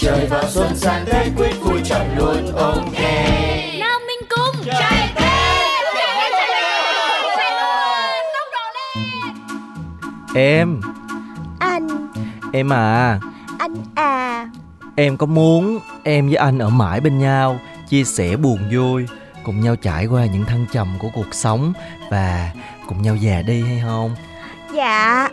Trời vào xuân sang Tết quyết vui chọn luôn ok Nào mình cùng Chạy Em. Anh. Em à. Anh à. Em có muốn em với anh ở mãi bên nhau Chia sẻ buồn vui Cùng nhau trải qua những thăng trầm của cuộc sống Và cùng nhau già đi hay không? Dạ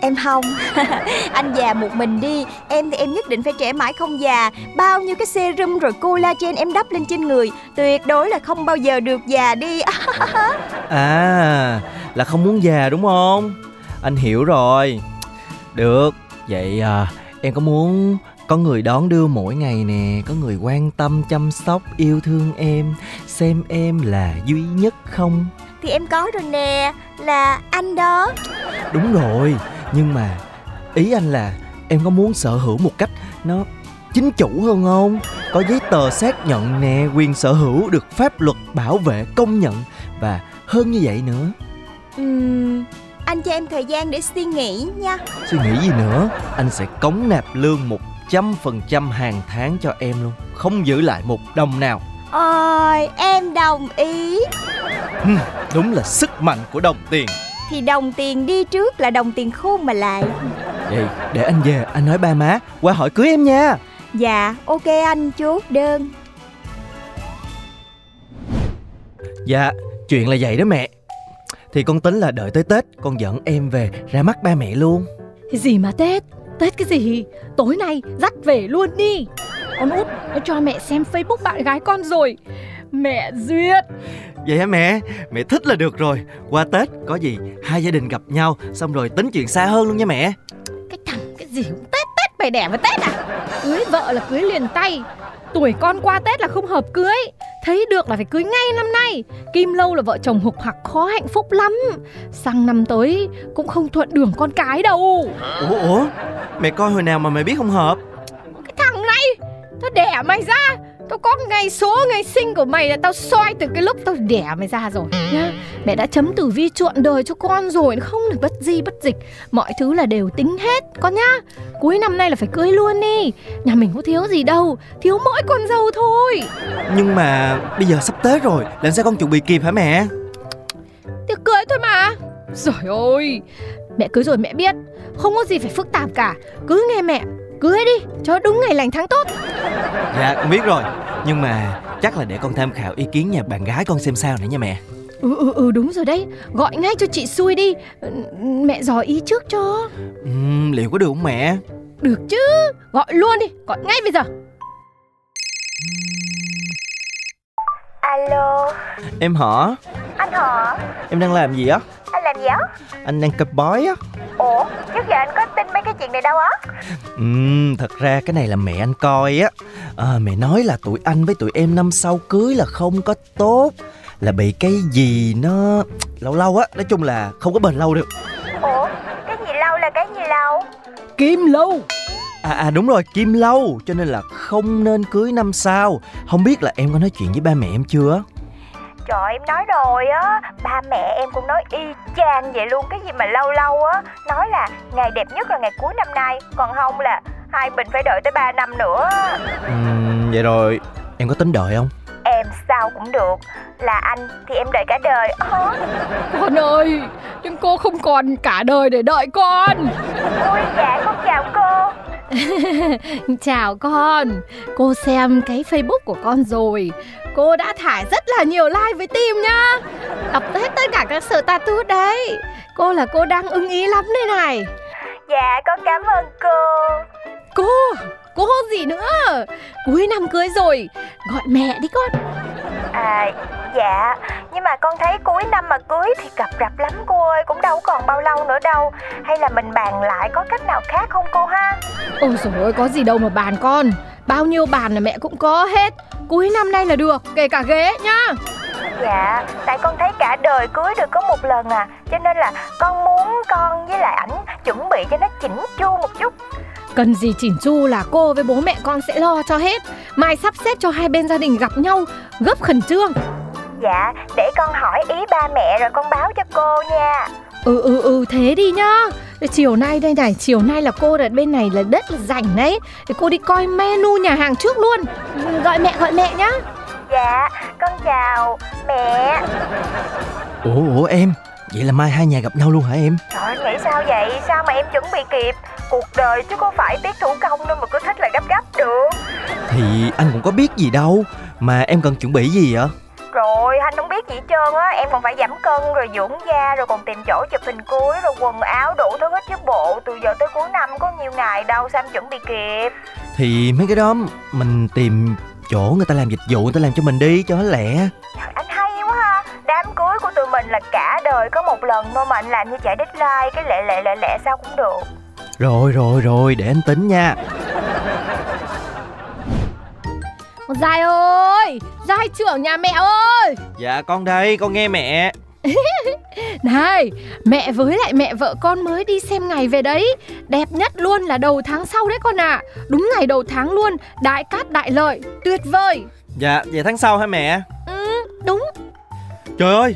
Em không? Anh già một mình đi Em thì em nhất định phải trẻ mãi không già. Bao nhiêu cái serum rồi collagen em đắp lên trên người Tuyệt đối là không bao giờ được già đi. À là không muốn già đúng không? Anh hiểu rồi. Được Vậy à, em có muốn có người đón đưa mỗi ngày nè Có người quan tâm chăm sóc yêu thương em Xem em là duy nhất không? Thì em có rồi nè Là anh đó. Đúng rồi Nhưng mà ý anh là em có muốn sở hữu một cách nó chính chủ hơn không? Có giấy tờ xác nhận nè quyền sở hữu được pháp luật bảo vệ công nhận và hơn như vậy nữa. Ừm, Anh cho em thời gian để suy nghĩ nha. Suy nghĩ gì nữa? Anh sẽ cống nạp lương một trăm phần trăm hàng tháng cho em luôn không giữ lại một đồng nào. Ôi em đồng ý. Hừm, đúng là sức mạnh của đồng tiền Thì đồng tiền đi trước là đồng tiền khôn mà lại vậy để anh về anh nói ba má qua hỏi cưới em nha Dạ ok anh chốt đơn dạ chuyện là vậy đó mẹ thì con tính là đợi tới tết con dẫn em về ra mắt ba mẹ luôn Cái gì mà Tết? Tết cái gì? Tối nay dắt về luôn đi. Con út nó cho mẹ xem Facebook bạn gái con rồi. Mẹ duyệt. Vậy hả mẹ? Mẹ thích là được rồi Qua Tết có gì hai gia đình gặp nhau Xong rồi tính chuyện xa hơn luôn nha mẹ Cái thằng cái gì cũng Tết Tết mày đẻ vào Tết à? Cưới vợ là cưới liền tay. Tuổi con qua Tết là không hợp cưới. Thấy được là phải cưới ngay năm nay. Kim lâu là vợ chồng hục hặc khó hạnh phúc lắm. Sang năm tới cũng không thuận đường con cái đâu. Ủa ủa Mẹ coi hồi nào mà mẹ biết không hợp Cái thằng này Tao đẻ mày ra Tao có ngày số ngày sinh của mày là tao soi từ cái lúc tao đẻ mày ra rồi. Nhá Mẹ đã chấm tử vi chuộng đời cho con rồi Không được bất di bất dịch. Mọi thứ là đều tính hết con nhá. Cuối năm nay là phải cưới luôn đi. Nhà mình có thiếu gì đâu Thiếu mỗi con dâu thôi. Nhưng mà bây giờ sắp Tết rồi Làm sao con chuẩn bị kịp hả mẹ? Thì cưới thôi mà. Trời ơi. Mẹ cưới rồi mẹ biết Không có gì phải phức tạp cả. Cứ nghe mẹ Cưới đi cho đúng ngày lành tháng tốt. Dạ con biết rồi. Nhưng mà chắc là để con tham khảo ý kiến nhà bạn gái con xem sao nữa nha mẹ. Ừ ừ ừ đúng rồi đấy. Gọi ngay cho chị xui đi. Ừ, Mẹ dò ý trước cho. Uhm, Liệu có được không mẹ? Được chứ. Gọi luôn đi Gọi ngay bây giờ. Alo. Em hả Anh hả Em đang làm gì á? Anh làm gì á? Anh đang cặp bói á. Ủa trước giờ anh có chuyện này đâu á? Ừm, thật ra cái này là mẹ anh coi á. À, Mẹ nói là tụi anh với tụi em năm sau cưới là không có tốt Là bị cái gì nó lâu lâu á Nói chung là không có bền lâu được. Ủa cái gì lâu là cái gì lâu? Kim lâu. À à đúng rồi, kim lâu Cho nên là không nên cưới năm sau. Không biết là em có nói chuyện với ba mẹ em chưa Trời em nói rồi á Ba mẹ em cũng nói y chang vậy luôn Cái gì mà lâu lâu á. Nói là ngày đẹp nhất là ngày cuối năm nay Còn không là hai mình phải đợi tới 3 năm nữa. Ừm, Vậy rồi em có tính đợi không? Em sao cũng được Là anh thì em đợi cả đời. Ơ, Con ơi Nhưng cô không còn cả đời để đợi con. Ôi dạ con chào cô Chào con Cô xem cái Facebook của con rồi. Cô đã thải rất là nhiều like với team nhá. Đọc hết tất cả các status đấy. Cô là cô đang ưng ý lắm đây này. Dạ con cảm ơn cô. Cô gì nữa. Cuối năm cưới rồi Gọi mẹ đi con. À dạ Nhưng mà con thấy cuối năm mà cưới thì cập rập lắm cô ơi Cũng đâu còn bao lâu nữa đâu. Hay là mình bàn lại có cách nào khác không cô ha? Ôi dồi ôi có gì đâu mà bàn con. Bao nhiêu bàn là mẹ cũng có hết. Cuối năm nay là được Kể cả ghế nhá. Dạ Tại con thấy cả đời cưới được có một lần à Cho nên là con muốn con với lại ảnh Chuẩn bị cho nó chỉnh chu một chút. Cần gì chỉnh chu là cô với bố mẹ con sẽ lo cho hết. Mai sắp xếp cho hai bên gia đình gặp nhau Gấp khẩn trương Dạ để con hỏi ý ba mẹ rồi con báo cho cô nha. Ừ ừ ừ thế đi nhá. Chiều nay đây này Chiều nay là cô ở bên này là đất là rảnh đấy Để cô đi coi menu nhà hàng trước luôn. Gọi mẹ gọi mẹ nhá. Dạ con chào mẹ. Ủa ủa em Vậy là mai hai nhà gặp nhau luôn hả em? Trời nghĩ sao vậy? Sao mà em chuẩn bị kịp? Cuộc đời chứ có phải tiết thủ công đâu mà cứ thích là gấp gấp được. Thì anh cũng có biết gì đâu. Mà em cần chuẩn bị gì vậy Biết gì trơn á. Em còn phải giảm cân rồi dưỡng da Rồi còn tìm chỗ chụp hình cưới Rồi quần áo đủ thứ hết chứ bộ. Từ giờ tới cuối năm có nhiều ngày đâu Sao em chuẩn bị kịp. Thì mấy cái đó mình tìm chỗ người ta làm dịch vụ người ta làm cho mình đi cho nó lẹ. Anh hay quá ha. Đám cưới của tụi mình là cả đời có một lần thôi Mà anh làm như chạy deadline Cái lẹ lẹ lẹ lẹ sao cũng được. Rồi rồi rồi để anh tính nha Dài ơi Dài trưởng nhà mẹ ơi. Dạ con đây con nghe mẹ. Này Mẹ với lại mẹ vợ con mới đi xem ngày về đấy. Đẹp nhất luôn là đầu tháng sau đấy con ạ. À. Đúng ngày đầu tháng luôn Đại cát đại lợi Tuyệt vời. Dạ về tháng sau hả mẹ? Ừ đúng. Trời ơi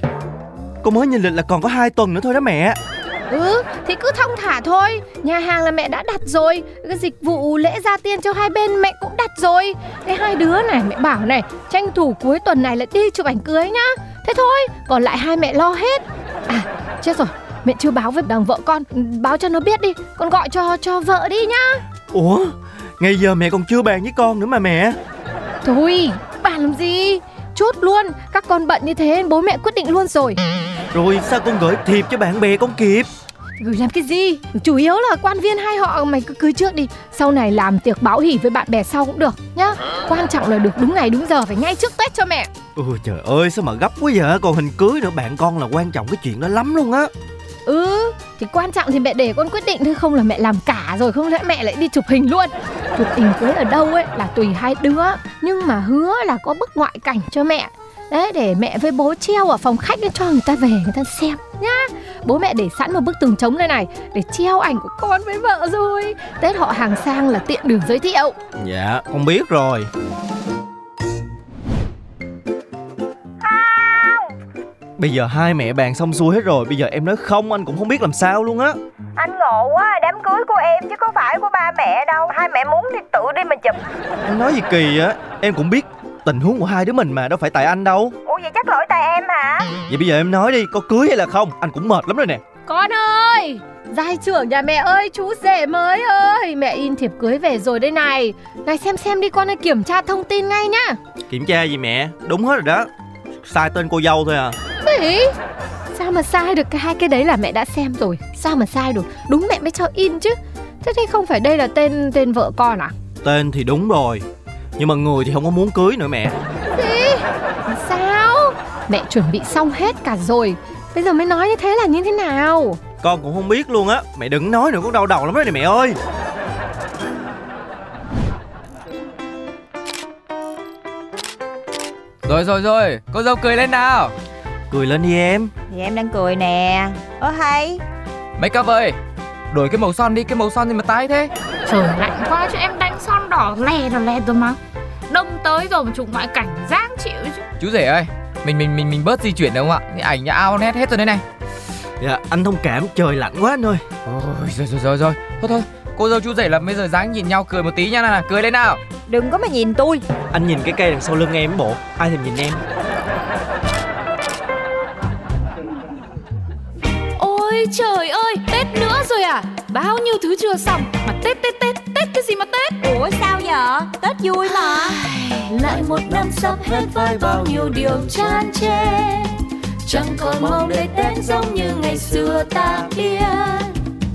Con mới nhìn lịch là còn có hai tuần nữa thôi đó mẹ Ừ thì cứ thong thả thôi. Nhà hàng là mẹ đã đặt rồi. Cái dịch vụ lễ gia tiên cho hai bên mẹ cũng đặt rồi. Cái hai đứa này mẹ bảo này Tranh thủ cuối tuần này là đi chụp ảnh cưới nhá. Thế thôi còn lại hai mẹ lo hết. À chết rồi. Mẹ chưa báo với đằng vợ con. Báo cho nó biết đi. Con gọi cho cho vợ đi nhá. Ủa? Ngày giờ mẹ còn chưa bàn với con nữa mà mẹ. Thôi bàn làm gì? Chốt luôn. Các con bận như thế bố mẹ quyết định luôn rồi Rồi sao con gửi thiệp cho bạn bè con kịp Gửi làm cái gì? Chủ yếu là quan viên hai họ mày cứ cưới trước đi. Sau này làm tiệc báo hỉ với bạn bè sau cũng được nhá. Quan trọng là được đúng ngày đúng giờ Phải ngay trước Tết cho mẹ. Ừ trời ơi sao mà gấp quá vậy? Còn hình cưới nữa bạn con là quan trọng cái chuyện đó lắm luôn á. Ừ Thì quan trọng thì mẹ để con quyết định Thôi không là mẹ làm cả rồi Không lẽ mẹ lại đi chụp hình luôn. Chụp hình cưới ở đâu ấy là tùy hai đứa Nhưng mà hứa là có bức ngoại cảnh cho mẹ Đấy để mẹ với bố treo ở phòng khách cho người ta về người ta xem nhá. Bố mẹ để sẵn một bức tường trống đây này Để treo ảnh của con với vợ rồi. Tết họ hàng sang là tiện đường giới thiệu. Dạ con biết rồi. Bây giờ hai mẹ bàn xong xuôi hết rồi Bây giờ em nói không anh cũng không biết làm sao luôn á. Anh ngộ quá đám cưới của em chứ có phải của ba mẹ đâu. Hai mẹ muốn thì tự đi mà chụp. Anh nói gì kỳ á Em cũng biết tình huống của hai đứa mình mà Đâu phải tại anh đâu. Ủa vậy chắc lỗi tại em hả? Vậy bây giờ em nói đi Có cưới hay là không? Anh cũng mệt lắm rồi nè. Con ơi! Giai trưởng nhà mẹ ơi chú rể mới ơi! Mẹ in thiệp cưới về rồi đây này. Này xem xem đi con ơi kiểm tra thông tin ngay nhá. Kiểm tra gì mẹ? Đúng hết rồi đó. Sai tên cô dâu thôi à. Ý Sao mà sai được? Cái hai cái đấy là mẹ đã xem rồi. Sao mà sai được? Đúng mẹ mới cho in chứ. Thế thì không phải đây là tên tên vợ con à? Tên thì đúng rồi Nhưng mà người thì không có muốn cưới nữa mẹ. Gì? Sao? Mẹ chuẩn bị xong hết cả rồi. Bây giờ mới nói như thế là như thế nào? Con cũng không biết luôn á. Mẹ đừng nói nữa con đau đầu lắm đó này mẹ ơi. Rồi rồi rồi, cô dâu cười lên nào. Cười lên đi em. Thì em đang cười nè. Ơ hay. Make up ơi. Đổi cái màu son đi, cái màu son gì mà tái thế? Trời lạnh quá chứ em đỏ lè rồi lè rồi mà. Đông tới rồi mà chụp ngoại cảnh dáng chịu chứ. Chú rể ơi Mình mình mình mình bớt di chuyển được không ạ. Cái ảnh nhà ao nét hết rồi đây này. Dạ anh thông cảm trời lạnh quá anh ơi. Ôi rồi rồi rồi rồi. Thôi thôi Cô dâu chú rể là bây giờ dáng nhìn nhau cười một tí nha nào Cười lên nào. Đừng có mà nhìn tôi. Anh nhìn cái cây đằng sau lưng em bộ Ai thèm nhìn em? Ôi trời ơi, Tết nữa rồi à? Bao nhiêu thứ chưa xong Mà Tết Tết Tết, Tết cái gì mà Tết Ủa sao vợ Tết vui mà. Lại một năm sắp hết với bao nhiêu điều chán chê. Chẳng còn mong để tết giống như ngày xưa ta biết.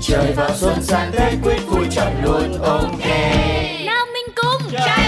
trời vào xuân sang tết quyết vui chọn luôn ok nào mình cùng trai